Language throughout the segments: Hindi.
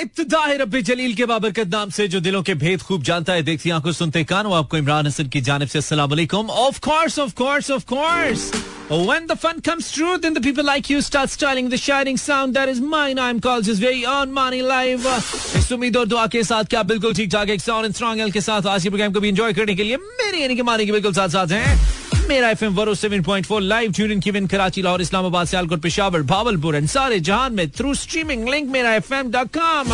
इब्तदा रब्बे जलील के बाबरकत नाम से जो दिलों के भेद खूब जानता है देखती आँखों सुनते कानों आपको इमरान हसन की जानब से अस्सलाम of course of course of course When the fun comes true, then the people like you start styling the shining sound that is mine. I'm called just very on money live. इस उम्मीद और दुआ के साथ क्या बिल्कुल ठीक ठाक एक साउंड स्ट्रॉन्ग एल के साथ आज के प्रोग्राम को भी एंजॉय करने के लिए मेरे यानी कि मानी के बिल्कुल साथ साथ हैं मेरा एफ़ एम वरो seven point four live tune की कराची लाहौर इस्लामाबाद सियालकोट पेशावर भावलपुर एंड सारे जहान में थ्रू स्ट्रीमिंग लिंक मेरा F M dot com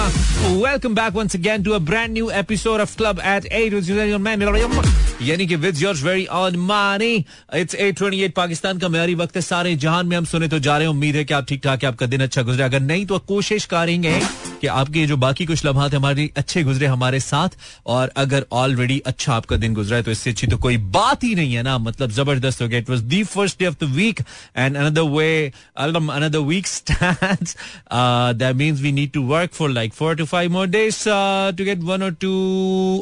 welcome back once again to a brand new episode of club eight eight यानी कि with yours very own Mani it's eight twenty eight Pakistan का मेरी वक्त है। सारे जहान में हम सुने तो जा रहे हैं। उम्मीद है कि आप ठीक ठाक है, आपका दिन अच्छा गुजरे। अगर नहीं तो कोशिश करेंगे कि आपके जो बाकी कुछ लम्हात हमारे अच्छे गुजरे हमारे साथ। और अगर ऑलरेडी अच्छा आपका दिन गुजरा है तो इससे अच्छी तो कोई बात ही नहीं है ना। मतलब ज़बरदस्त हो गया। It was the first day of the week and another way another week stand that means we need to work for like four to five more days to get one और टू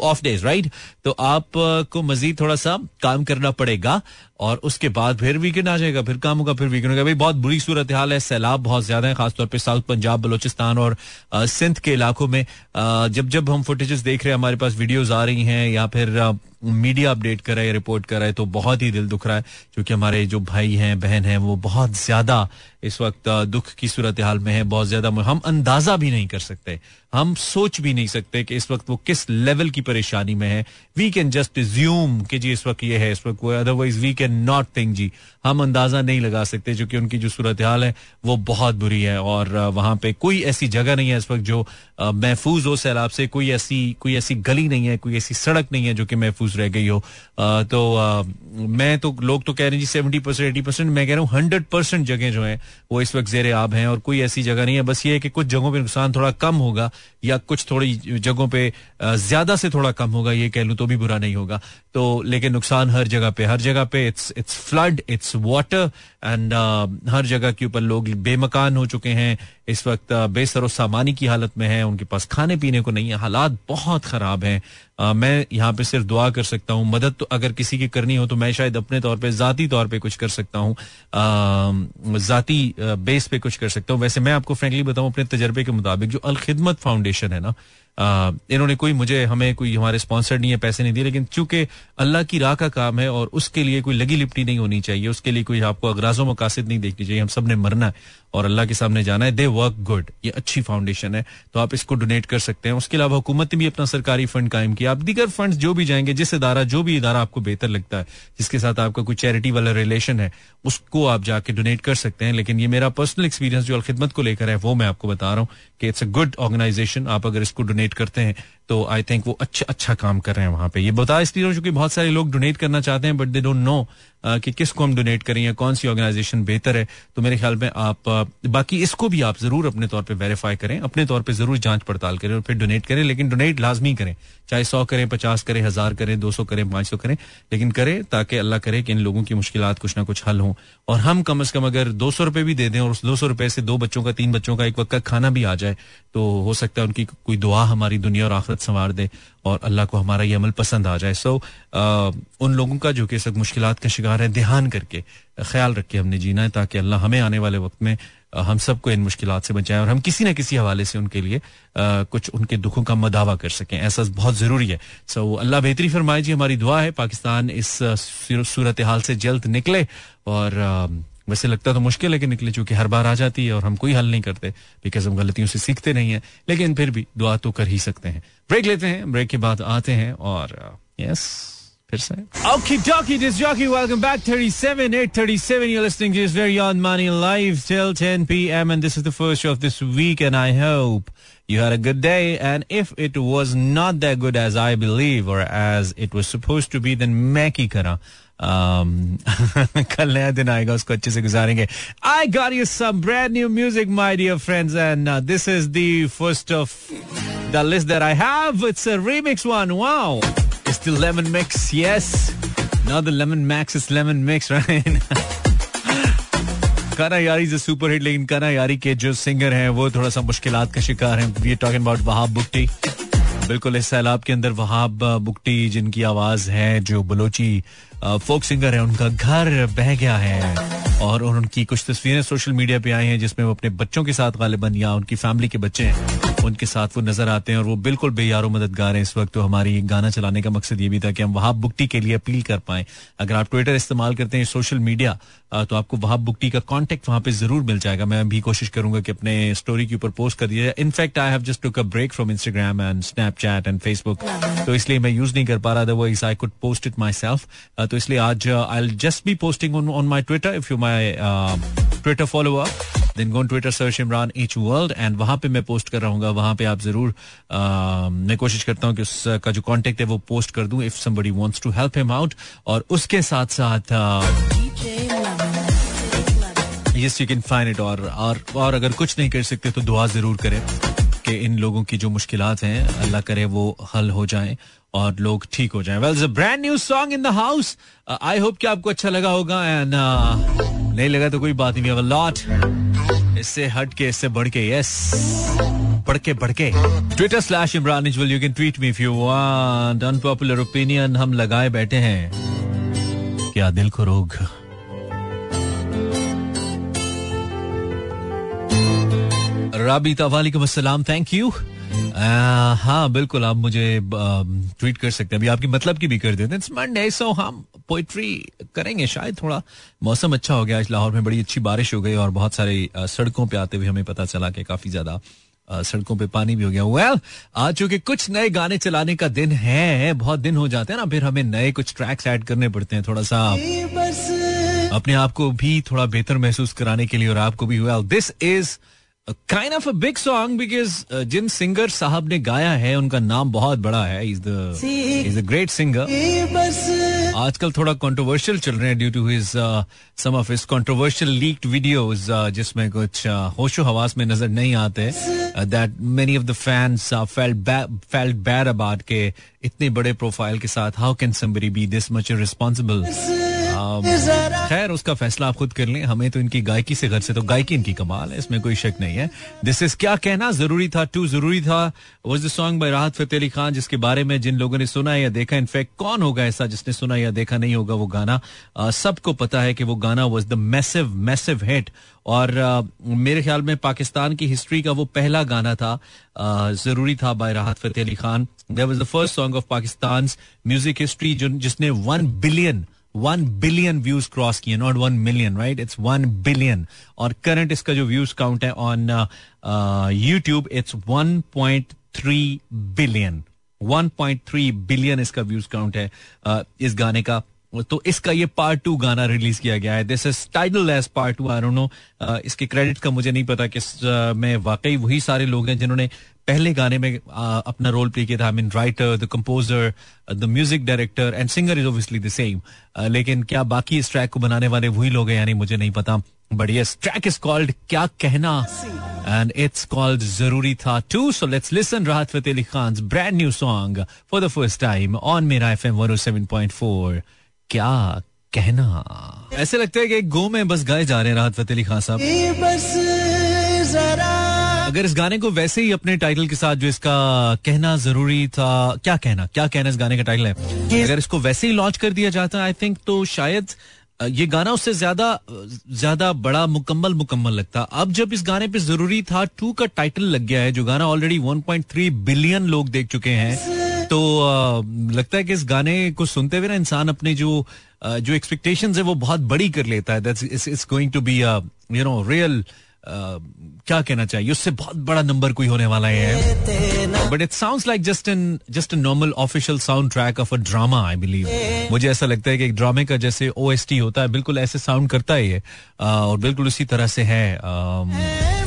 ऑफ़ डेज़ राइट तो आपको मजीद थोड़ा सा काम करना पड़ेगा। और उसके बाद फिर वीकेंड आ जाएगा, फिर काम होगा फिर वीकेंड होगा। भाई, बहुत बुरी सूरत हाल है, सैलाब बहुत ज़्यादा है, खासतौर पे साउथ पंजाब बलोचिस्तान और सिंध के इलाकों में। जब जब हम फुटेजेस देख रहे हैं, हमारे पास वीडियोज़ आ रही हैं या फिर मीडिया अपडेट कर रहा है रिपोर्ट कर रहा है तो बहुत ही दिल दुख रहा है, क्योंकि हमारे जो भाई हैं, बहन हैं, वो बहुत ज़्यादा इस वक्त दुख की सूरत हाल में है, बहुत ज़्यादा हम अंदाज़ा भी नहीं कर सकते। हम सोच भी नहीं सकते कि इस वक्त वो किस लेवल की परेशानी में है। वी कैन जस्ट ज्यूम कि जी, इस वक्त ये है, इस वक्त वो otherwise we can not think जी। हम अंदाज़ा नहीं लगा सकते क्योंकि उनकी जो सूरत हाल है, वो बहुत बुरी है और वहाँ पे कोई ऐसी जगह नहीं है इस वक्त जो महफूज हो सैलाब से। कोई ऐसी कोई ऐसी गली नहीं है, कोई ऐसी सड़क नहीं है जो कि महफूज रह गई हो। तो मैं तो लोग तो कह रहे हैं जी सेवेंटी परसेंट, एटी परसेंट, मैं कह रहा हूँ हंड्रेड परसेंट जगह जो है, वो इस वक्त जेर आब हैं और कोई ऐसी जगह नहीं है। बस ये है कि कुछ जगहों पर नुकसान थोड़ा कम होगा या कुछ थोड़ी जगहों पे ज़्यादा से थोड़ा कम होगा, ये कह लूँ तो भी बुरा नहीं होगा। तो लेकिन नुकसान हर जगह पे, हर जगह पे it's it's flood it's water and हर जगह के ऊपर लोग बेमकान हो चुके हैं। इस वक्त बेसरो सामानी की हालत में है। उनके पास खाने पीने को नहीं है। हालात बहुत खराब हैं। मैं यहाँ पे सिर्फ़ दुआ कर सकता हूँ। मदद तो अगर किसी की करनी हो तो मैं शायद अपने तौर पे, जाती तौर पे कुछ कर सकता हूँ। जाती बेस पे कुछ कर सकता हूँ। वैसे मैं आपको फ्रेंकली बताऊँ, अपने तजर्बे के मुताबिक जो अलखिदमत फाउंडेशन है ना इन्होंने कोई मुझे, हमें कोई हमारे स्पॉन्सर नहीं है, पैसे नहीं दिए, लेकिन चूँकि अल्लाह की राह का काम है और उसके लिए कोई लगी लिपटी नहीं होनी चाहिए, उसके लिए कोई आपको अगराजों मकासद नहीं देखनी चाहिए, हम सबने मरना है। और अल्लाह के सामने जाना है दे वर्क गुड ये अच्छी फाउंडेशन है। तो आप इसको डोनेट कर सकते हैं। उसके अलावा हुकूमत ने भी अपना सरकारी फंड कायम किया। आप दीगर फंड जो भी जाएँगे, जिस इदारा, जो भी इदारा आपको बेहतर लगता है, जिसके साथ आपका कोई चैरिटी वाला रिलेशन है, उसको आप जाके डोनेट कर सकते हैं। लेकिन ये मेरा पर्सनल एक्सपीरियंस जो अलखिदमत को लेकर है, वो मैं आपको बता रहा हूँ कि इट्स अ गुड ऑर्गेनाइजेशन आप अगर इसको डोनेट करते हैं तो आई थिंक वो अच्छा अच्छा काम कर रहे हैं वहाँ पे। ये बता इसलिए हूँ बहुत सारे लोग डोनेट करना चाहते हैं बट दे डोंट नो कि किसको हम डोनेट करें या कौन सी ऑर्गेनाइजेशन बेहतर है। तो मेरे ख्याल में आप बाकी इसको भी आप ज़रूर अपने तौर पे वेरीफाई करें, अपने तौर पे ज़रूर जाँच पड़ताल करें और फिर डोनेट करें, लेकिन डोनेट लाजमी करें। चाहे सौ करें, पचास करें, हज़ार करें, दो सौ करें, पाँच सौ करें, लेकिन करें ताकि अल्लाह करे कि इन लोगों की मुश्किल कुछ ना कुछ हल हों। और हम कम अज कम अगर दो सौ रुपए भी दे दें और उस दो सौ रुपए से दो बच्चों का, तीन बच्चों का, एक वक्त का खाना भी आ जाए तो हो सकता है उनकी कोई दुआ हमारी दुनिया और आखिरत संवार दे और अल्लाह को हमारा ये अमल पसंद आ जाए। सो उन लोगों का जो कि सब मुश्किल का शिकार है, ध्यान करके, ख्याल रख के हमने जीना है ताकि अल्लाह हमें आने वाले वक्त में हम सबको इन मुश्किल से बचाएँ और हम किसी न किसी हवाले से उनके लिए कुछ उनके दुखों का मदावा कर सकें। ऐसा बहुत ज़रूरी है। सो अल्लाह बेहतरी फरमाए जी, हमारी दुआ है, पाकिस्तान इस सूरत हाल से जल्द निकले और वैसे लगता तो मुश्किल है कि निकले, चूँकि हर बार आ जाती है और हम कोई हल नहीं करते बिकॉज़ हम गलतियों से सीखते नहीं है, लेकिन फिर भी दुआ तो कर ही सकते हैं। ब्रेक लेते हैं ब्रेक के बाद आते हैं और uh, यस करा कल नया दिन आएगा, उसको अच्छे से गुजारेंगे। I got you some brand new music my dear friends and this is the first of the list that I have it's a remix one wow it's the lemon mix yes not the lemon max it's lemon mix right Kana Yaari is super hit लेकिन काना यारी के जो सिंगर हैं वो थोड़ा सा मुश्किल का शिकार हैं we talking about Wahab Bugti बिल्कुल इस सैलाब के अंदर वहाब बुक्टी जिनकी आवाज़ है जो बलोची फोक सिंगर है, उनका घर बह गया है। और उनकी कुछ तस्वीरें सोशल मीडिया पे आई हैं, जिसमें वो अपने बच्चों के साथ गालिबन या उनकी फैमिली के बच्चे हैं। उनके साथ वो नज़र आते हैं और वो बिल्कुल बेयारो मददगार हैं। इस वक्त तो हमारी गाना चलाने का मकसद ये भी था कि हम वहाब बुकटी के लिए अपील कर पाए। अगर आप ट्विटर इस्तेमाल करते हैं सोशल मीडिया तो आपको वहाब बुकटी का कॉन्टेक्ट वहाँ पे ज़रूर मिल जाएगा। मैं भी कोशिश करूँगा कि अपने स्टोरी के ऊपर पोस्ट कर दिया in fact I have just took a break from Instagram and Snapchat and Facebook तो इसलिए मैं यूज़ नहीं कर पा रहा। था वो I could post it myself तो इसलिए आज I just be posting on my Twitter if you my Twitter follower then go Twitter search Imran H world and वहाँ पे मैं पोस्ट कर रहा हूँ वहाँ पे आप ज़रूर मैं कोशिश करता हूँ कि उसका जो कॉन्टेक्ट है वो पोस्ट कर दूँ if somebody wants to help him out और उसके साथ साथ yes you can find it और और अगर कुछ नहीं कर सकते तो दुआ ज़रूर करें कि इन लोगों की जो मुश्किल हैं अल्लाह करे वो हल हो जाएँ और लोग ठीक हो जाएँ। Well brand new song in the house I hope कि आपको अच्छा लगा होगा एंड uh, नहीं लगा तो कोई बात नहीं लॉट इससे हट के, इससे बढ़ के यस बढ़ के बढ़ के. Twitter slash Imran equal you can tweet me if you want unpopular opinion हम लगाए बैठे हैं. क्या दिल को रोग? राबीता, वालेकुम अस्सलाम. थैंक यू हाँ बिल्कुल आप मुझे ट्वीट कर सकते हैं। अभी आपकी मतलब की भी कर देते हैं। मंडे सो हम पोइट्री करेंगे शायद थोड़ा। मौसम अच्छा हो गया आज लाहौर में बड़ी अच्छी बारिश हो गई और बहुत सारे सड़कों पे आते हुए हमें पता चला कि काफ़ी ज़्यादा सड़कों पे पानी भी हो गया। वेल आज चूँकि कुछ नए गाने चलाने का दिन है बहुत दिन हो जाते हैं ना फिर हमें नए कुछ ट्रैक्स ऐड करने पड़ते हैं थोड़ा सा। अपने आप को भी थोड़ा बेहतर महसूस कराने के लिए और आपको भी। Well this is kind of a big song because Jin singer साहब ने गाया है उनका नाम बहुत बड़ा है। Is the is a great singer आजकल थोड़ा कंट्रोवर्शियल चल रहे हैं due to his some of his controversial leaked videos जिसमें कुछ uh, होशो हवास में नज़र नहीं आते। That many of the fans felt bad about के इतने बड़े प्रोफ़ाइल के साथ how can somebody be this much responsible खैर उसका फैसला आप खुद कर लें। हमें तो इनकी गायकी से घर से तो गायकी इनकी कमाल है इसमें कोई शक नहीं है। दिस इज़ क्या कहना ज़रूरी था टू ज़रूरी था? Was the song by Rahat Fateh Ali Khan जिसके बारे में जिन लोगों ने सुना या देखा इनफैक्ट कौन होगा ऐसा जिसने सुना या देखा नहीं होगा वो गाना? सबको पता है कि वो गाना was the massive massive hit और uh, मेरे ख्याल में पाकिस्तान की हिस्ट्री का वो पहला गाना था uh, ज़रूरी था by Rahat Fateh Ali Khan there was the first song of Pakistan music history जिसने one billion one billion views cross किए not one million right it's one billion और करंट इसका जो व्यूज़ काउंट है on YouTube it's one point three billion one point three billion इसका व्यूज़ काउंट है uh, इस गाने का। तो इसका ये पार्ट टू गाना रिलीज़ किया गया है। This is title edge part two I know इसके क्रेडिट का मुझे नहीं पता कि uh, में वाकई वही सारे लोग हैं जिन्होंने पहले गाने में आ, अपना रोल प्ले किया था। I mean writer the composer the music director and singer is obviously the same लेकिन क्या बाकी इस ट्रैक को बनाने वाले वही लोग हैं यानी मुझे नहीं पता। But yes track is called क्या कहना। एंड इट्स कॉल्ड ज़रूरी था to so let's listen Rahat Fateh Ali Khan brand new song for the first time on मेरा F M one seven point four क्या कहना? ऐसे लगता है कि गो में बस गाए जा रहे हैं राहत फतेह अली खान साहब। बस जरा अगर इस गाने को वैसे ही अपने टाइटल के साथ जो इसका कहना ज़रूरी था क्या कहना? क्या कहना इस गाने का टाइटल है? अगर इसको वैसे ही लॉन्च कर दिया जाता आई थिंक तो शायद ये गाना उससे ज़्यादा ज़्यादा बड़ा मुकम्मल मुकम्मल लगता। अब जब इस गाने पे ज़रूरी था टू का टाइटल लग गया है जो गाना ऑलरेडी 1.3 बिलियन लोग देख चुके हैं तो लगता है कि इस गाने को सुनते हुए ना इंसान अपने जो जो एक्सपेक्टेशंस है वो बहुत बड़ी कर लेता है। That's it's going to be you know real क्या कहना चाहिए? उससे बहुत बड़ा नंबर कोई होने वाला है। But it sound like just in just normal official sound track of a drama I believe मुझे ऐसा लगता है कि एक ड्रामे का जैसे ओएसटी होता है, बिल्कुल ऐसे साउंड करता है ये और बिल्कुल उसी तरह से है।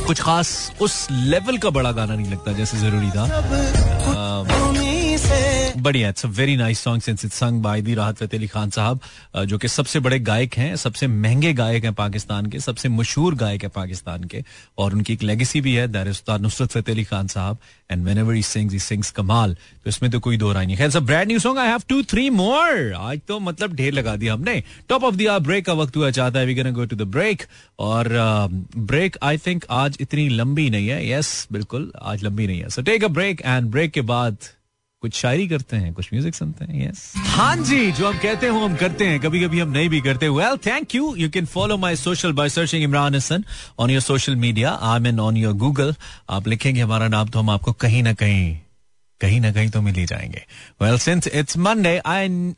कुछ खास उस लेवल का बड़ा गाना नहीं लगता, जैसे ज़रूरी था। बढ़िया it's a very nice song since it's sung by the Rahat Fateh Ali Khan साहब जो कि सबसे बड़े गायक हैं, सबसे महँगे गायक हैं पाकिस्तान के, सबसे मशहूर गायक है पाकिस्तान के, और उनकी एक लेगेसी भी है that is Nusrat Fateh Ali Khan sahab and whenever sings he sings कमाल तो इसमें तो कोई दो राय नहीं खैर brand new song I have two three more आज तो मतलब ढेर लगा दिया हमने। टॉप ऑफ़ द ब्रेक का वक्त हुआ चाहता है we gonna go to the break और ब्रेक आई थिंक आज इतनी लंबी नहीं है। यस बिल्कुल, आज लंबी नहीं है। So take a break and break के बाद कुछ शायरी करते हैं, कुछ म्यूज़िक सुनते हैं यस हाँ जी, जो हम कहते हैं, हम करते हैं कभी कभी हम नहीं भी करते। Well thank you you can follow my social by searching Imran Hasan on your social media I mean on your Google आप लिखेंगे हमारा नाम तो हम आपको कहीं ना कहीं कहीं ना कहीं तो मिल ही जाएँगे। Well since it's Monday I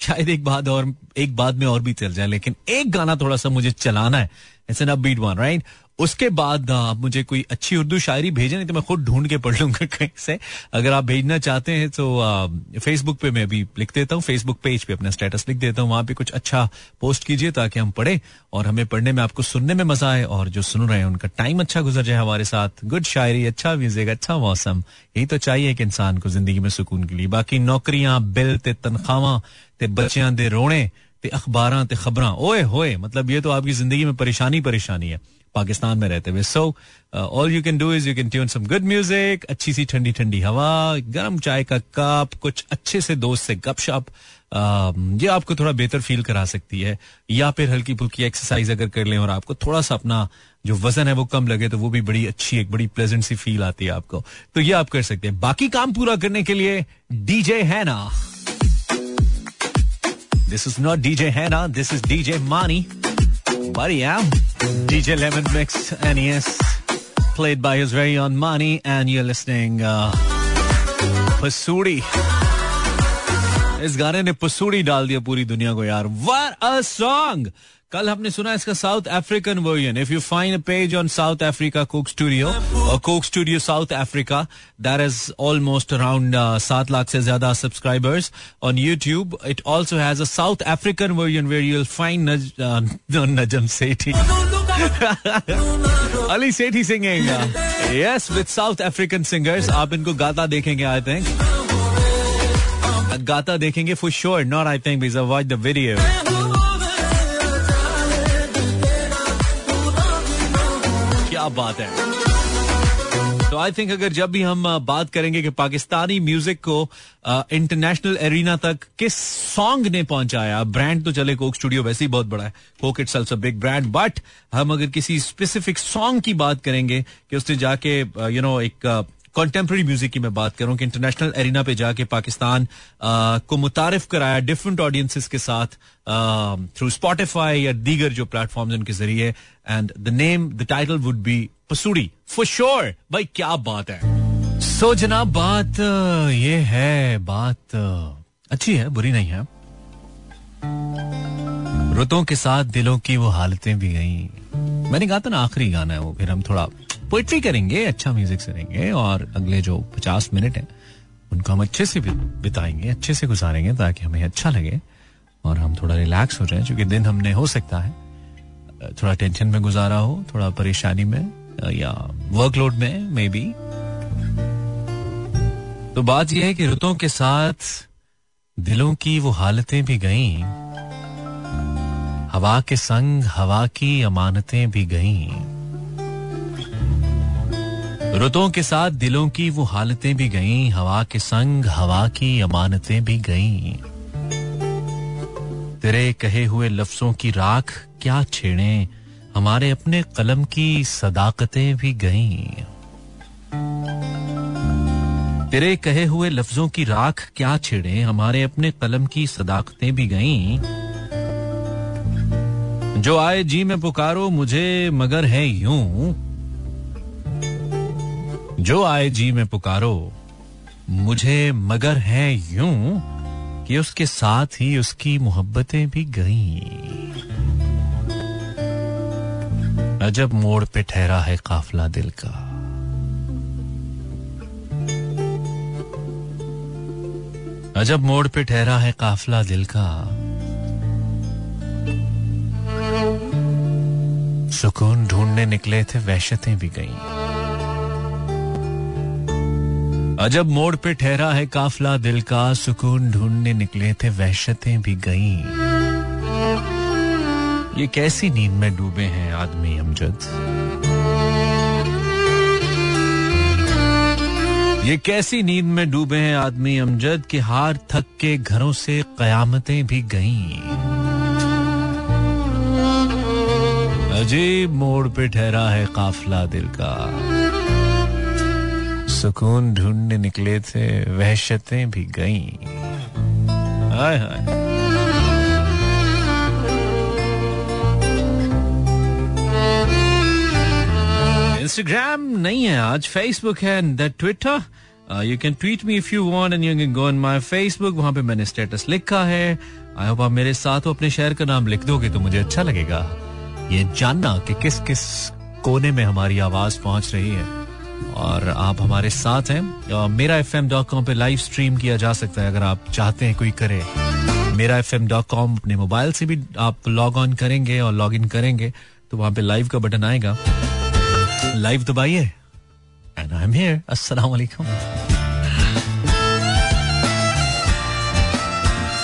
शायद एक बात और, एक बाद में और भी चल जाए, लेकिन एक गाना थोड़ा सा मुझे चलाना है। It's an upbeat one right उसके बाद आप मुझे कोई अच्छी उर्दू शायरी भेजें, नहीं तो मैं खुद ढूंढ के पढ़ लूँगा कहीं से। अगर आप भेजना चाहते हैं तो फेसबुक पे मैं भी लिख देता हूँ। फेसबुक पेज पे अपना स्टेटस लिख देता हूँ। वहाँ पे कुछ अच्छा पोस्ट कीजिए ताकि हम पढ़े और हमें पढ़ने में आपको सुनने में मज़ा आए और जो सुन रहे हैं, उनका टाइम अच्छा गुजर जाए हमारे साथ। गुड शायरी अच्छा म्यूज़िक अच्छा मौसम। यही तो चाहिए एक इंसान को ज़िंदगी में सुकून के लिए। बाकी नौकरियाँ, बिल ते तनख्वाह, ते बच्चियाँ दे रोने, ते अखबार, ते खबर। ओए होए मतलब ये तो आपकी ज़िंदगी में परेशानी परेशानी है। पाकिस्तान में रहते हुए। So all you can do is you can tune some good music अच्छी सी ठंडी ठंडी हवा गर्म चाय का कप कुछ अच्छे से दोस्त से गपशप uh, ये आपको थोड़ा बेहतर फील करा सकती है। या फिर हल्की फुल्की एक्सरसाइज अगर कर लें और आपको थोड़ा सा अपना जो वज़न है वो कम लगे तो वो भी बड़ी अच्छी एक बड़ी प्लेजेंट सी फील आती है आपको। तो ये आप कर सकते हैं। बाकी काम पूरा करने के लिए डीजे है ना दिस इज़ नॉट डीजे है ना this is DJ Mani But yeah, DJ Lemon Mix NES, played by his very own Money, and you're listening uh, Pasuri. इस गाने ने पसूड़ी डाल दिया पूरी दुनिया को यार वर अ सॉन्ग कल हमने सुना इसका South African version. If you find a page on South Africa Coke Studio और Coke Studio South Africa there is almost around सात लाख से ज़्यादा subscribers on YouTube it also has a South African version where you'll find Najam Sethi Ali Sethi singing yes with South African singers आप इनको गाता देखेंगे आई थिंक गाता देखेंगे for sure not I think watch the video क्या बात है। तो आई थिंक अगर जब भी हम बात करेंगे कि पाकिस्तानी म्यूज़िक को इंटरनेशनल एरिना तक किस सॉन्ग ने पहुँचाया ब्रांड तो चले कोक स्टूडियो वैसे ही बहुत बड़ा है। Coke itself big brand but हम अगर किसी स्पेसिफिक सॉन्ग की बात करेंगे कि उसने जाके यू नो एक कॉन्टेम्प्रेरी म्यूज़िक की मैं बात करूँ कि इंटरनेशनल एरिना पे जाके पाकिस्तान को मुतारफ कराया डिफरेंट ऑडियंसिस के साथ थ्रू स्पॉटिफाई या दीगर जो प्लेटफॉर्म उनके ज़रिए। And the name the title would be Pasoori for sure भाई क्या बात है। सो so, जनाब बात ये है बात अच्छी है बुरी नहीं है। रुतों के साथ दिलों की वो हालतें भी गई। मैंने कहा था ना आखिरी गाना है वो फिर हम थोड़ा पोइट्री करेंगे अच्छा म्यूज़िक सुनेंगे और अगले जो पचास मिनट है, उनको हम अच्छे से बिताएँगे, अच्छे से गुजारेंगे ताकि हमें अच्छा लगे और हम थोड़ा रिलैक्स हो जाए, क्योंकि दिन हमने हो सकता है थोड़ा टेंशन में गुजारा हो, थोड़ा परेशानी में या वर्कलोड में मे बी तो बात यह है कि रुतों के साथ दिलों की वो हालतें भी गईं, हवा के संग हवा की अमानतें भी गईं। रुतों के साथ दिलों की वो हालतें भी गईं, हवा के संग हवा की अमानतें भी गईं। तेरे कहे हुए लफ्जों की राख क्या छेड़े, हमारे अपने कलम की सदाकतें भी गईं। तेरे कहे हुए लफ्जों की राख क्या छेड़े, हमारे अपने कलम की सदाकतें भी गईं। जो आए जी में पुकारो, मुझे मगर है यूँ। जो आए जी में पुकारो, मुझे मगर है यूँ कि उसके साथ ही उसकी मोहब्बतें भी गईं। अजब मोड़ पे ठहरा है काफला दिल का। अजब मोड़ पे ठहरा है काफला दिल का। सुकून ढूँढने निकले थे वहशतें भी गईं। अजब मोड़ पे ठहरा है काफला दिल का, सुकून ढूँढने निकले थे, वहशतें भी गईं। ये कैसी नींद में डूबे हैं आदमी अमजद? ये कैसी नींद में डूबे हैं आदमी अमजद के हार थक के घरों से कयामतें भी गईं? अजीब मोड़ पे ठहरा है काफला दिल का। सुकून ढूँढने निकले थे, वहशतें भी गईं। हाय हाय। इंस्टाग्राम नहीं है आज फेसबुक है Twitter you can tweet me if you want and you can go on my Facebook वहाँ पे मैंने स्टेटस लिखा है। आई होप आप मेरे साथ अपने शहर का नाम लिख दोगे तो मुझे अच्छा लगेगा। ये जानना कि किस किस कोने में हमारी आवाज़ पहुँच रही है। और आप हमारे साथ हैं। मेरा एफ़ एम डॉट कॉम पर लाइव स्ट्रीम किया जा सकता है, अगर आप चाहते हैं कोई करे। Mera F M dot com अपने मोबाइल से भी आप लॉग ऑन करेंगे और लॉग इन करेंगे तो वहाँ पे लाइव का बटन आएगा। लाइव दबाइए एंड आई एम हियर अस्सलाम वालेकुम।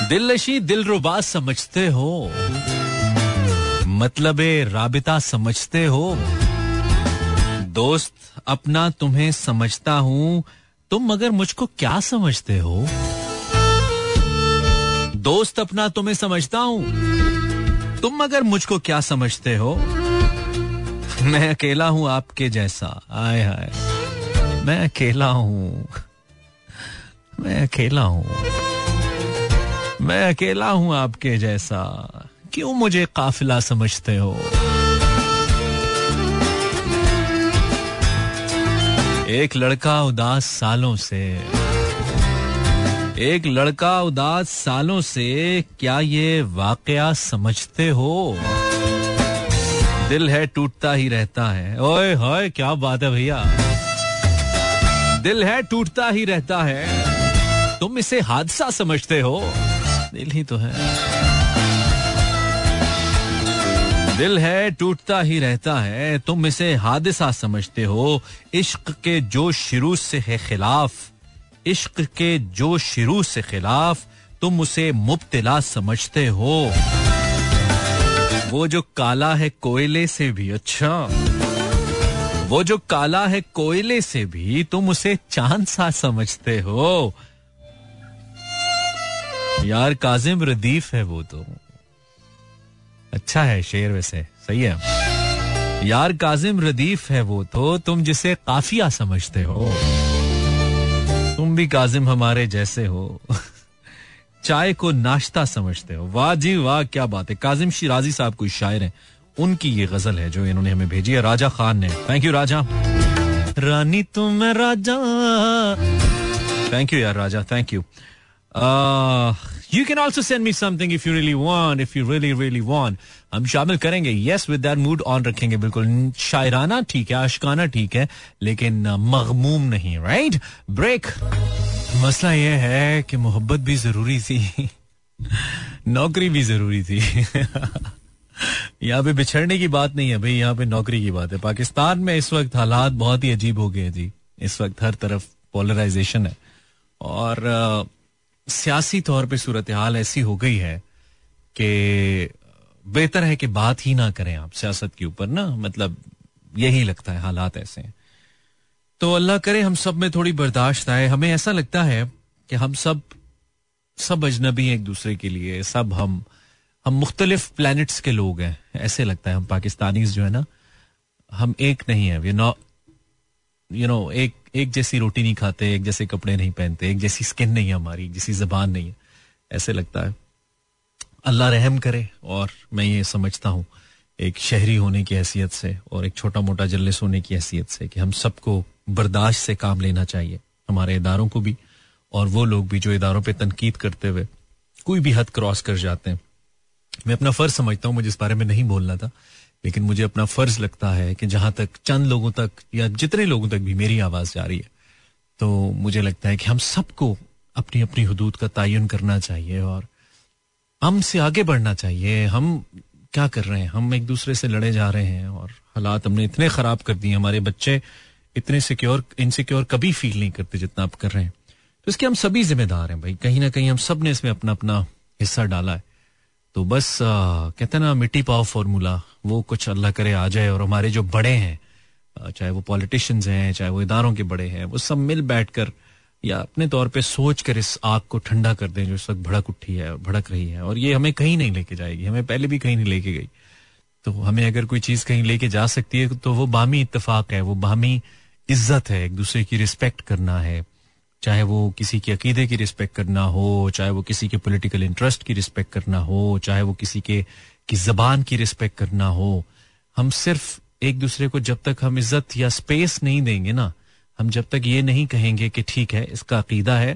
दिल नशी दिल रुबा समझते हो। मतलब राबिता समझते हो। दोस्त, अपना तुम्हें समझता हूँ। तुम मगर मुझको क्या समझते हो? दोस्त, अपना तुम्हें समझता हूँ। तुम मगर मुझको क्या समझते हो? मैं अकेला हूँ आपके जैसा। आय हाय। मैं अकेला हूँ। मैं अकेला हूँ। मैं अकेला हूँ आपके जैसा। क्यों मुझे काफिला समझते हो? एक लड़का उदास सालों से, एक लड़का उदास सालों से, क्या ये वाकया समझते हो? दिल है टूटता ही रहता है। ओए होए क्या बात है भैया। दिल है टूटता ही रहता है। तुम इसे हादसा समझते हो। दिल ही तो है। दिल है, टूटता ही रहता है। तुम इसे हादसा समझते हो। इश्क के जो शुरू से है खिलाफ। इश्क के जो शुरू से खिलाफ तुम उसे मुब्तला समझते हो। वो जो काला है कोयले से भी अच्छा। वो जो काला है कोयले से भी तुम उसे चाँद सा समझते हो। यार काजिम रदीफ है वो तो। अच्छा है शेर वैसे, सही है। यार काजिम रदीफ है वो तो तुम जिसे काफिया समझते हो। तुम भी काजिम हमारे जैसे हो। चाय को नाश्ता समझते हो। वाह जी वाह, क्या बात है। काजिम शिराजी साहब कोई शायर हैं। उनकी ये गज़ल है जो इन्होंने हमें भेजी है, राजा खान ने। थैंक यू राजा। रानी तुम राजा। थैंक यू यार, Raja. Thank you you can also send me something if you really want if you really really want हम शामिल करेंगे. Yes with that mood on रखेंगे. बिल्कुल शायराना ठीक है, आशकाना ठीक है, लेकिन मगमूम नहीं राइट ब्रेक मसला यह है कि मोहब्बत भी ज़रूरी थी. नौकरी भी ज़रूरी थी. यहाँ पे बिछड़ने की बात नहीं है भाई, यहाँ पे नौकरी की बात है. पाकिस्तान में इस वक्त हालात बहुत ही अजीब हो गए जी. इस वक्त हर तरफ़ पोलराइजेशन है. और सियासी तौर पे सूरत हाल ऐसी हो गई है कि बेहतर है कि बात ही ना करें आप सियासत के ऊपर ना मतलब यही लगता है हालात ऐसे हैं। तो अल्लाह करे हम सब में थोड़ी बर्दाश्त आए। हमें ऐसा लगता है कि हम सब सब अजनबी हैं एक दूसरे के लिए, सब हम हम मुख्तलिफ़ प्लैनेट्स के लोग हैं। ऐसे लगता है हम पाकिस्तानी जो है ना, हम एक नहीं है। वी नो यू नो एक एक जैसी रोटी नहीं खाते, एक जैसे कपड़े नहीं पहनते, एक जैसी स्किन नहीं है हमारी जैसी जबान नहीं है। ऐसे लगता है। अल्लाह रहम करे, और मैं ये समझता हूँ, एक शहरी होने की हैसियत से और एक छोटा मोटा जल्लिस होने की हैसियत से कि हम सबको बर्दाश्त से काम लेना चाहिए, हमारे इदारों को भी, और वो लोग भी जो इदारों पर तनकीद करते हुए कोई भी हद क्रॉस कर जाते हैं। मैं अपना फ़र्ज़ समझता हूँ, मुझे इस बारे में नहीं बोलना था लेकिन मुझे अपना फ़र्ज़ लगता है कि जहाँ तक चंद लोगों तक या जितने लोगों तक भी मेरी आवाज़ जा रही है तो मुझे लगता है कि हम सबको अपनी अपनी हदूद का तयन करना चाहिए और हम से आगे बढ़ना चाहिए। हम क्या कर रहे हैं? हम एक दूसरे से लड़े जा रहे हैं और हालात हमने इतने खराब कर दिए, हमारे बच्चे इतने सिक्योर इनसिक्योर कभी फील नहीं करते जितना आप कर रहे हैं। तो इसके हम सभी जिम्मेदार हैं भाई। कहीं ना कहीं हम सबने इसमें अपना अपना हिस्सा डाला है। तो बस कहते हैं ना, मिट्टी पाव फॉर्मूला वो कुछ अल्लाह करे, आ जाए और हमारे जो बड़े हैं चाहे वो पॉलिटिशियंस हैं, चाहे वो इदारों के बड़े हैं, वो सब मिल बैठ कर या अपने तौर पे सोच कर इस आग को ठंडा कर दें जो इस वक्त भड़क उठी है, भड़क रही है, और ये हमें कहीं नहीं लेके जाएगी, हमें पहले भी कहीं नहीं लेके गई। तो हमें अगर कोई चीज़ कहीं लेके जा सकती है तो वो बामी इतफाक है, वो बामी इज़्ज़त है, एक दूसरे की रिस्पेक्ट करना है। चाहे वो किसी के अकीदे की रिस्पेक्ट करना हो चाहे वो किसी के पॉलिटिकल इंटरेस्ट की रिस्पेक्ट करना हो चाहे वो किसी के की जबान की रिस्पेक्ट करना हो हम सिर्फ़ एक दूसरे को जब तक हम इज़्ज़त या स्पेस नहीं देंगे ना हम जब तक ये नहीं कहेंगे कि ठीक है इसका अकीदा है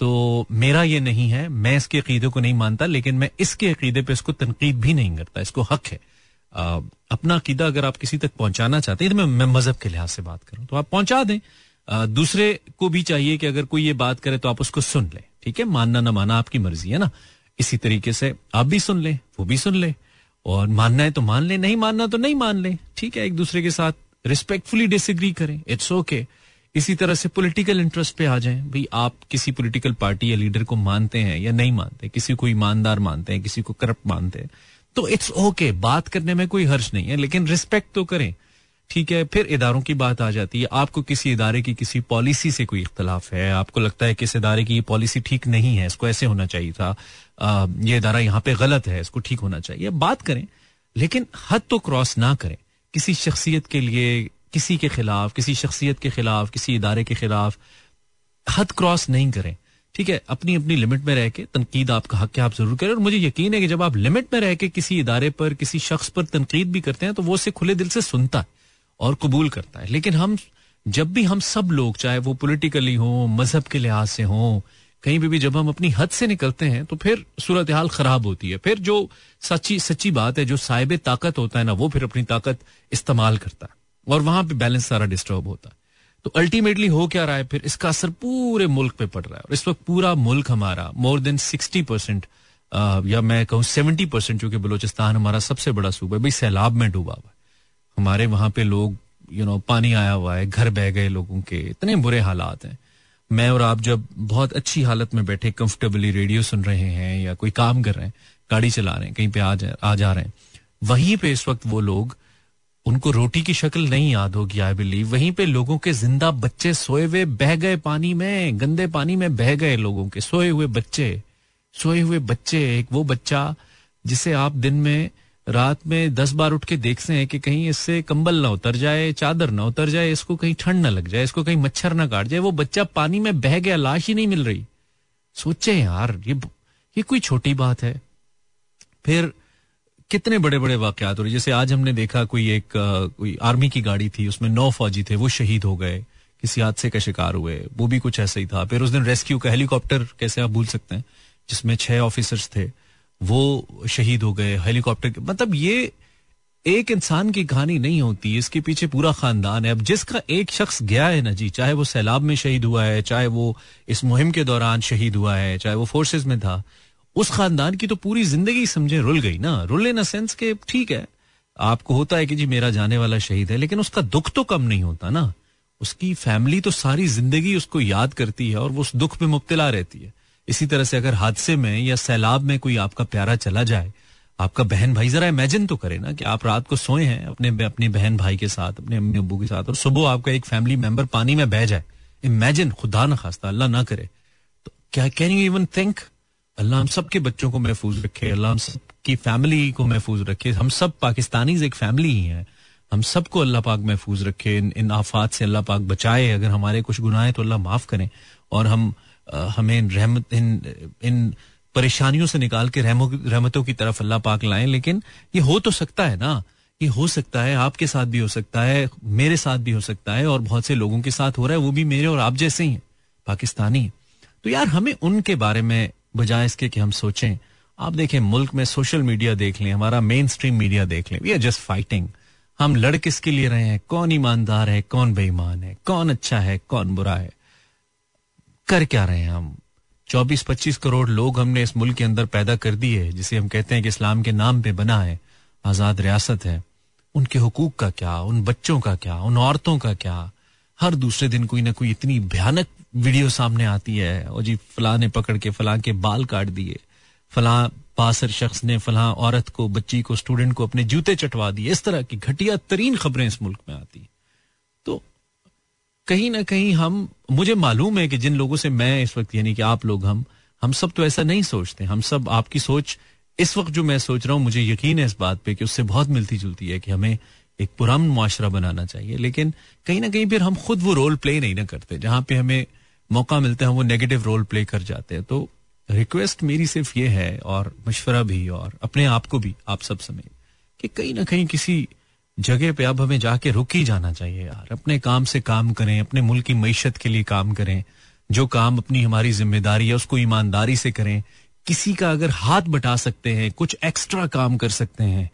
तो मेरा ये नहीं है मैं इसके अकीदे को नहीं मानता लेकिन मैं इसके अकीदे पे इसको तनकीद भी नहीं करता इसको हक है। आ, अपना अकीदा अगर आप किसी तक पहुंचाना चाहते हैं तो मैं, मैं मज़हब के लिहाज से बात करूँ तो आप पहुँचा दें। दूसरे को भी चाहिए कि अगर कोई ये बात करे तो आप उसको सुन लें। ठीक है? मानना ना माना आपकी मर्ज़ी है ना? इसी तरीके से आप भी सुन लें वो भी सुन ले। और मानना है तो मान ले नहीं मानना तो नहीं मान ले। ठीक है? एक दूसरे के साथ रिस्पेक्टफुली डिसएग्री करें। It's okay okay. इसी तरह से पॉलिटिकल इंटरेस्ट पे आ जाएँ। भाई आप किसी पॉलिटिकल पार्टी या लीडर को मानते हैं या नहीं मानते किसी को ईमानदार मानते हैं किसी को करप्ट मानते हैं तो इट्स ओके okay, बात करने में कोई हर्ष नहीं है लेकिन रिस्पेक्ट तो करें। ठीक है फिर इदारों की बात आ जाती है। आपको किसी इदारे की किसी पॉलिसी से कोई इख्तलाफ है? आपको लगता है कि इस इदारे की ये पॉलिसी ठीक नहीं है? इसको ऐसे होना चाहिए था। आ, ये इदारा यहाँ पे गलत है इसको ठीक होना चाहिए। बात करें लेकिन हद तो क्रॉस ना करें। किसी शख्सियत के लिए किसी के खिलाफ किसी शख्सियत के खिलाफ किसी इदारे के खिलाफ हद क्रॉस नहीं करें। ठीक है अपनी अपनी लिमिट में रह के तनकीद आपका हक आप ज़रूर करें। और मुझे यकीन है कि जब आप लिमिट में रह के किसी इदारे पर किसी शख्स पर तनकीद भी करते हैं तो वो उसे खुले दिल से सुनता है। और कबूल करता है। लेकिन हम जब भी हम सब लोग चाहे वो पॉलिटिकली हो मज़हब के लिहाज से हो कहीं भी, भी जब हम अपनी हद से निकलते हैं तो फिर सूरत हाल खराब होती है। फिर जो सच्ची सच्ची बात है जो साहिब ताकत होता है ना वो फिर अपनी ताकत इस्तेमाल करता है। और वहाँ पे बैलेंस सारा डिस्टर्ब होता है। तो अल्टीमेटली हो क्या रहा है फिर इसका असर पूरे मुल्क पे पड़ रहा है। और इस वक्त पूरा मुल्क हमारा मोर देन सिक्सटी परसेंट या मैं कहूँ सेवेंटी परसेंट चूँकि बलोचिस्तान हमारा सबसे बड़ा सूबा है भाई सैलाब में डूबा हुआ है। हमारे वहाँ पे लोग यू नो पानी आया हुआ है, घर बह गए लोगों के, इतने बुरे हालात हैं। मैं और आप जब बहुत अच्छी हालत में बैठे कंफर्टेबली रेडियो सुन रहे हैं या कोई काम कर रहे हैं, गाड़ी चला रहे हैं, कहीं पे आ जा आ जा रहे हैं, वहीं पे इस वक्त वो लोग, उनको रोटी की शक्ल नहीं याद होगी आई बिलीव वहीं पे लोगों के ज़िंदा बच्चे सोए हुए बह गए पानी में, गंदे पानी में बह गए लोगों के, सोए हुए बच्चे, सोए हुए बच्चे, एक वो बच्चा जिसे आप दिन में रात में दस बार उठ के देखते हैं कि कहीं इससे कंबल ना उतर जाए, चादर ना उतर जाए, इसको कहीं ठंड ना लग जाए, इसको कहीं मच्छर ना काट जाए, वो बच्चा पानी में बह गया, लाश ही नहीं मिल रही। सोचे यार, ये ये कोई छोटी बात है। फिर कितने बड़े बड़े वाकयात हो रहे जैसे आज हमने देखा कोई एक कोई आर्मी की गाड़ी थी, उसमें नौ फौजी थे, वो शहीद हो गए, किसी हादसे का शिकार हुए, वो भी कुछ ऐसा ही था। फिर उस दिन रेस्क्यू का हेलीकॉप्टर, कैसे आप भूल सकते हैं, जिसमें छह ऑफिसर्स थे वो शहीद हो गए, हेलीकॉप्टर मतलब ये एक इंसान की कहानी नहीं होती, इसके पीछे पूरा खानदान है। अब जिसका एक शख्स गया है ना जी, चाहे वो सैलाब में शहीद हुआ है, चाहे वो इस मुहिम के दौरान शहीद हुआ है, चाहे वो फोर्सेस में था, उस खानदान की तो पूरी ज़िंदगी समझे रुल गई ना। रुल इन सेंस के ठीक है, आपको होता है कि जी मेरा जाने वाला शहीद है, लेकिन उसका दुख तो कम नहीं होता ना। उसकी फैमिली तो सारी ज़िंदगी उसको याद करती है और वो उस दुख में मुबतला रहती है। इसी तरह से अगर हादसे में या सैलाब में कोई आपका प्यारा चला जाए आपका बहन भाई जरा इमेजिन तो करे ना कि आप रात को सोए हैं अपने अपने बहन भाई के साथ अपने अम्मी अब्बू के साथ और सुबह आपका एक फैमिली मेंबर पानी में बह जाए। इमेजिन खुदा न खास्ता अल्लाह ना करे। तो क्या कैन यू इवन थिंक अल्लाह हम सबके बच्चों को महफूज रखे अल्लाह हम सबकी फैमिली को महफूज रखे। हम सब पाकिस्तानी एक फैमिली ही है। हम सबको अल्लाह पाक महफूज रखे। इन, इन आफात से अल्लाह पाक बचाए। अगर हमारे कुछ गुनाह तो अल्लाह माफ़ करें। और हम हमें इन रहमत, इन इन परेशानियों से निकाल के रहमतों की तरफ़ अल्लाह पाक लाएँ, लेकिन ये हो तो सकता है ना? ये हो सकता है, आपके साथ भी हो सकता है, मेरे साथ भी हो सकता है, और बहुत से लोगों के साथ हो रहा है, वो भी मेरे और आप जैसे ही हैं, पाकिस्तानी तो यार, हमें उनके बारे में बजाय इसके कि हम सोचें। आप देखें, मुल्क में सोशल मीडिया देख लें, हमारा मेन स्ट्रीम मीडिया देख लें वी आर जस्ट फाइटिंग हम लड़ किसके लिए रहे हैं, कौन ईमानदार है, कौन बेईमान है, कौन अच्छा है, कौन बुरा है। कर क्या रहे हैं हम? चौबीस पच्चीस करोड़ लोग हमने इस मुल्क के अंदर पैदा कर दिए जिसे हम कहते हैं कि इस्लाम के नाम पे बना है, आज़ाद रियासत है। उनके हकूक का क्या, उन बच्चों का क्या, उन औरतों का क्या? हर दूसरे दिन कोई ना कोई इतनी भयानक वीडियो सामने आती है और जी, फलां ने पकड़ के, फलां के बाल काट दिए, फलां पासर शख्स ने, फलां औरत को, बच्ची को, स्टूडेंट को अपने जूते चटवा दिए, इस तरह की घटिया तरीन खबरें इस मुल्क में आती कहीं ना कहीं हम, मुझे मालूम है कि जिन लोगों से मैं इस वक्त, यानी कि आप लोग, हम हम सब तो ऐसा नहीं सोचते। हम सब, आपकी सोच, इस वक्त जो मैं सोच रहा हूँ, मुझे यकीन है इस बात पे कि उससे बहुत मिलती जुलती है कि हमें एक पुरान मुआशरा बनाना चाहिए। लेकिन कहीं ना कहीं फिर हम खुद वो रोल प्ले नहीं ना करते। जहाँ पे हमें मौका मिलता है वो नेगेटिव रोल प्ले कर जाते हैं। तो रिक्वेस्ट मेरी सिर्फ़ ये है, और मशवरा भी, और अपने आप को भी, आप सब समय कि कहीं ना कहीं किसी जगह पे अब हमें जाके रुक ही जाना चाहिए यार। अपने काम से काम करें अपने मुल्क की मीशत के लिए काम करें। जो काम अपनी हमारी ज़िम्मेदारी है उसको ईमानदारी से करें। किसी का अगर हाथ बटा सकते हैं कुछ एक्स्ट्रा काम कर सकते हैं।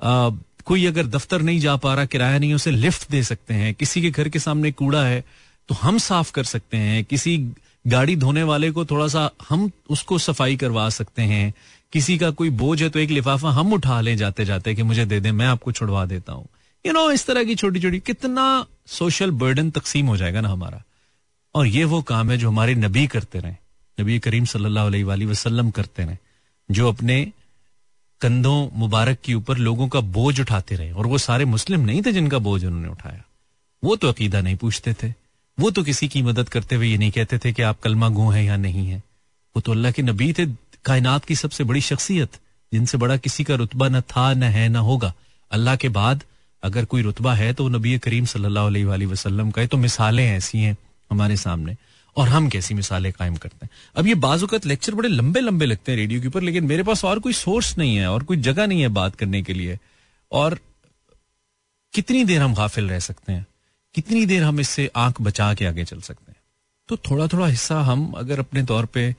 आ, कोई अगर दफ्तर नहीं जा पा रहा किराया नहीं उसे लिफ्ट दे सकते हैं। किसी के घर के सामने कूड़ा है तो हम साफ़ कर सकते हैं। किसी गाड़ी धोने वाले को थोड़ा सा हम उसको सफ़ाई करवा सकते हैं। किसी का कोई बोझ है तो एक लिफाफा हम उठा ले जाते जाते कि मुझे दे दे, मैं आपको छुड़वा देता हूँ। यू नो इस तरह की छोटी छोटी कितना सोशल बर्डन तकसीम हो जाएगा ना हमारा। और ये वो काम है जो हमारे नबी करते रहे। नबी करीम अलैहि वसल्लम करते रहे, जो अपने कंधों मुबारक के ऊपर लोगों का बोझ उठाते रहे। और वो सारे मुस्लिम नहीं थे जिनका बोझ उन्होंने उठाया। वो तो अकीदा नहीं पूछते थे। वो तो किसी की मदद करते हुए ये नहीं कहते थे कि आप कलमा गो हैं या नहीं है। वो तो अल्लाह के नबी थे कायनात की सबसे बड़ी शख्सियत, जिनसे बड़ा किसी का रुतबा न था, न है, न होगा। अल्लाह के बाद अगर कोई रुतबा है तो नबी करीम सल्लल्लाहु अलैहि वसल्लम का तो मिसालें ऐसी हैं हमारे सामने। और हम कैसी मिसालें कायम करते हैं? अब ये बाजुकत लेक्चर बड़े लंबे लंबे लगते हैं रेडियो के ऊपर, लेकिन मेरे पास और कोई सोर्स नहीं है और कोई जगह नहीं है बात करने के लिए। और कितनी देर हम गाफिल रह सकते हैं? कितनी देर हम इससे आँख बचा के आगे चल सकते हैं? तो थोड़ा थोड़ा हिस्सा हम अगर अपने तौर पे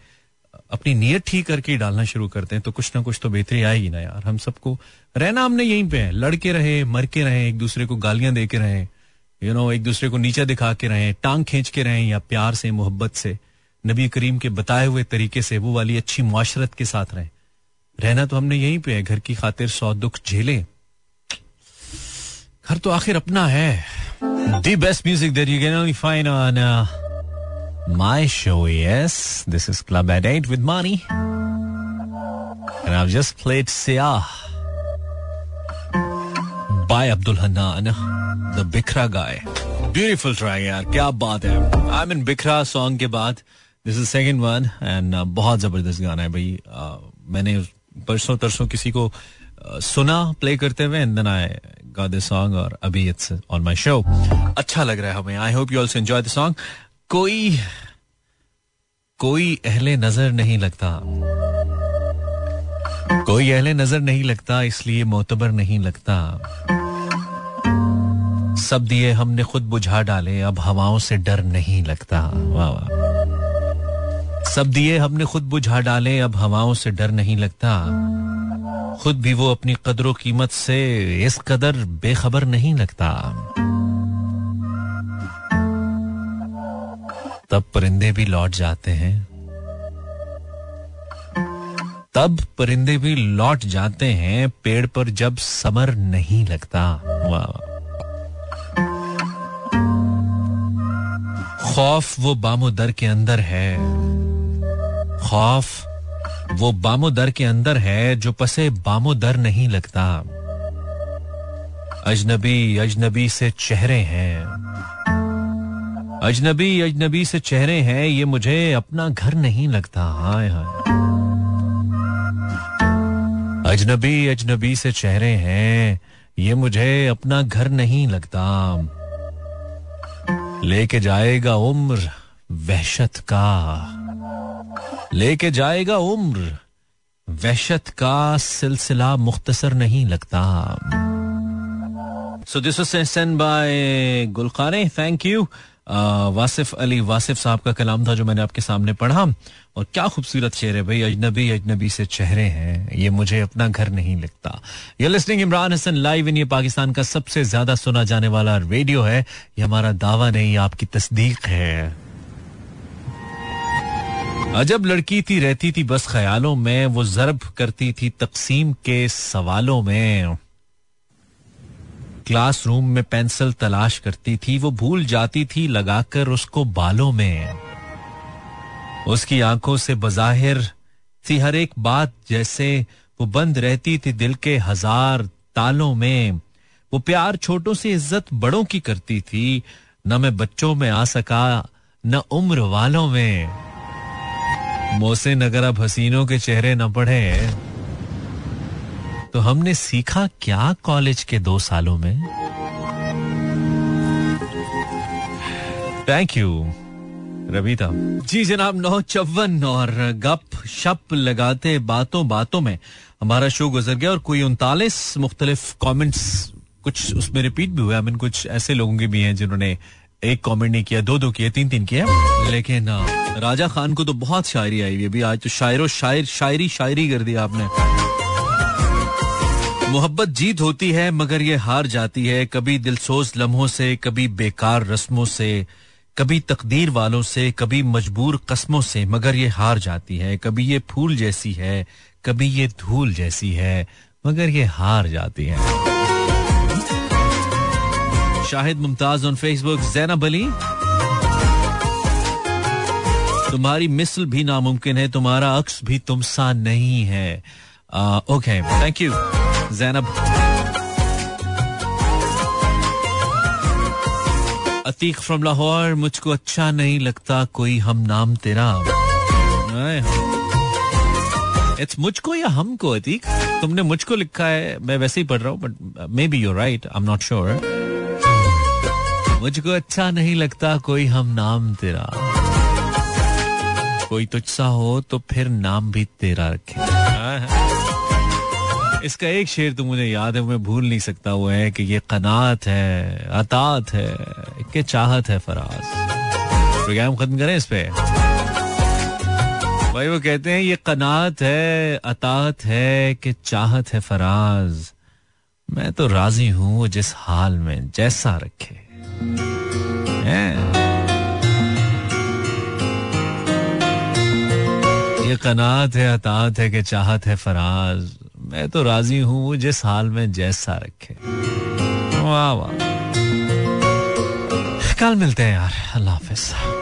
अपनी नीयत ठीक करके ही डालना शुरू करते हैं तो कुछ ना कुछ तो बेहतरी आएगी ना यार। हम सबको रहना हमने यहीं पे है। लड़के रहे मर के रहे, एक दूसरे को गालियाँ दे के रहे यू नो एक दूसरे को नीचा दिखा के रहे, टांग खींच के रहे या प्यार से, मोहब्बत से, नबी करीम के बताए हुए तरीके से, वो वाली अच्छी मुआशरत के साथ रहे। रहना तो हमने यहीं पे है, घर की खातिर सौ दुख झेले। घर तो आखिर अपना है। The best music that you can only find on my show yes this is club eight eight with Maani and I've just played Siyah by Abdul Hanan. The Bikhra guy beautiful try यार क्या बात है आई मीन बिखरा सॉन्ग के बाद this is second one and बहुत ज़बरदस्त गाना है भाई uh, मैंने परसों तरसों किसी को uh, सुना प्ले करते हुए and then I got this song और अभी इट्स ऑन माय शो अच्छा लग रहा है हमें I hope you also enjoy the song कोई कोई अहले नज़र नहीं लगता। कोई अहले नज़र नहीं लगता, इसलिए मोतबर नहीं लगता। सब दिए हमने खुद बुझा डाले, अब हवाओं से डर नहीं लगता। वाह वाह। सब दिए हमने खुद बुझा डाले, अब हवाओं से डर नहीं लगता। खुद भी वो अपनी कदर कीमत से इस कदर बेखबर नहीं लगता। तब परिंदे भी लौट जाते हैं। तब परिंदे भी लौट जाते हैं, पेड़ पर जब समर नहीं लगता। वाह खौफ वो बामोदर के अंदर है। खौफ वो बामोदर के अंदर है जो पसे बामोदर नहीं लगता। अजनबी अजनबी से चेहरे हैं। अजनबी अजनबी से चेहरे हैं, ये मुझे अपना घर नहीं लगता। हाय हाय। अजनबी अजनबी से चेहरे हैं, ये मुझे अपना घर नहीं लगता। लेके जाएगा उम्र वहशत का। लेके जाएगा उम्र वहशत का सिलसिला मुख्तसर नहीं लगता। सो दिस बाय गुलखाने थैंक यू वासिफ अली वासिफ साहब का कलाम था जो मैंने आपके सामने पढ़ा। और क्या खूबसूरत शेर है भाई, अजनबी अजनबी से चेहरे हैं, ये मुझे अपना घर नहीं लगता ये listing Imran Hasan live in ये पाकिस्तान का सबसे ज़्यादा सुना जाने वाला रेडियो है। ये हमारा दावा नहीं आपकी तस्दीक है। अजब लड़की थी, रहती थी बस ख्यालों में, वो जरब करती थी तकसीम के सवालों में। क्लासरूम में पेंसिल तलाश करती थी, वो भूल जाती थी लगाकर उसको बालों में। उसकी आँखों से बजाहिर थी हर एक बात जैसे वो बंद रहती थी दिल के हज़ार तालों में। वो प्यार छोटों से इज़्ज़त बड़ों की करती थी, न मैं बच्चों में आ सका, न उम्र वालों में। मोसे नगर अब हसीनों के चेहरे न पढ़े। तो हमने सीखा क्या कॉलेज के दो सालों में? थैंक यू रबीता जी जनाब, नौ चौवन और गप शप लगाते बातों बातों में हमारा शो गुजर गया और कोई उनतालीस मुख्तलिफ़ कमेंट्स कुछ उसमें रिपीट भी हुआ मीन कुछ ऐसे लोगों के भी हैं जिन्होंने एक कमेंट नहीं किया, दो दो किए, तीन तीन किए। लेकिन राजा खान को तो बहुत शायरी आई हुई अभी आज तो शायरों शायर, शायरी शायरी कर दी आपने। मोहब्बत जीत होती है, मगर ये हार जाती है। कभी दिलसोज लम्हों से, कभी बेकार रस्मों से, कभी तकदीर वालों से, कभी मजबूर कस्मों से, मगर ये हार जाती है। कभी ये फूल जैसी है, कभी ये धूल जैसी है, मगर ये हार जाती है। शाहिद मुमताज़ ऑन फेसबुक जैनब अली तुम्हारी मिसल भी नामुमकिन है, तुम्हारा अक्स भी तुम सा नहीं है। Okay thank you Zainab Atiq from Lahore, मुझको अच्छा नहीं लगता कोई हम नाम तेरा। इट्स मुझको या हमको, अतीक? तुमने मुझको लिखा है, मैं वैसे ही पढ़ रहा हूँ but maybe your right I am not sure मुझको अच्छा नहीं लगता कोई हम नाम तेरा। कोई तुझसा हो तो फिर नाम भी तेरा रखे। इसका एक शेर तो मुझे याद है, मैं भूल नहीं सकता, वो है कि ये कनात है, अतात है, कि चाहत है फराज। प्रोग्राम खत्म करें इस पे। भाई, वो कहते हैं, ये कनात है, अतात है, कि चाहत है फराज। मैं तो राज़ी हूँ, वो जिस हाल में जैसा रखे। ये कनात है, अतात है, कि चाहत है फराज। मैं तो राज़ी हूँ जिस हाल में जैसा रखे। वाह वाह। कल मिलते हैं यार, अल्लाह हाफिज।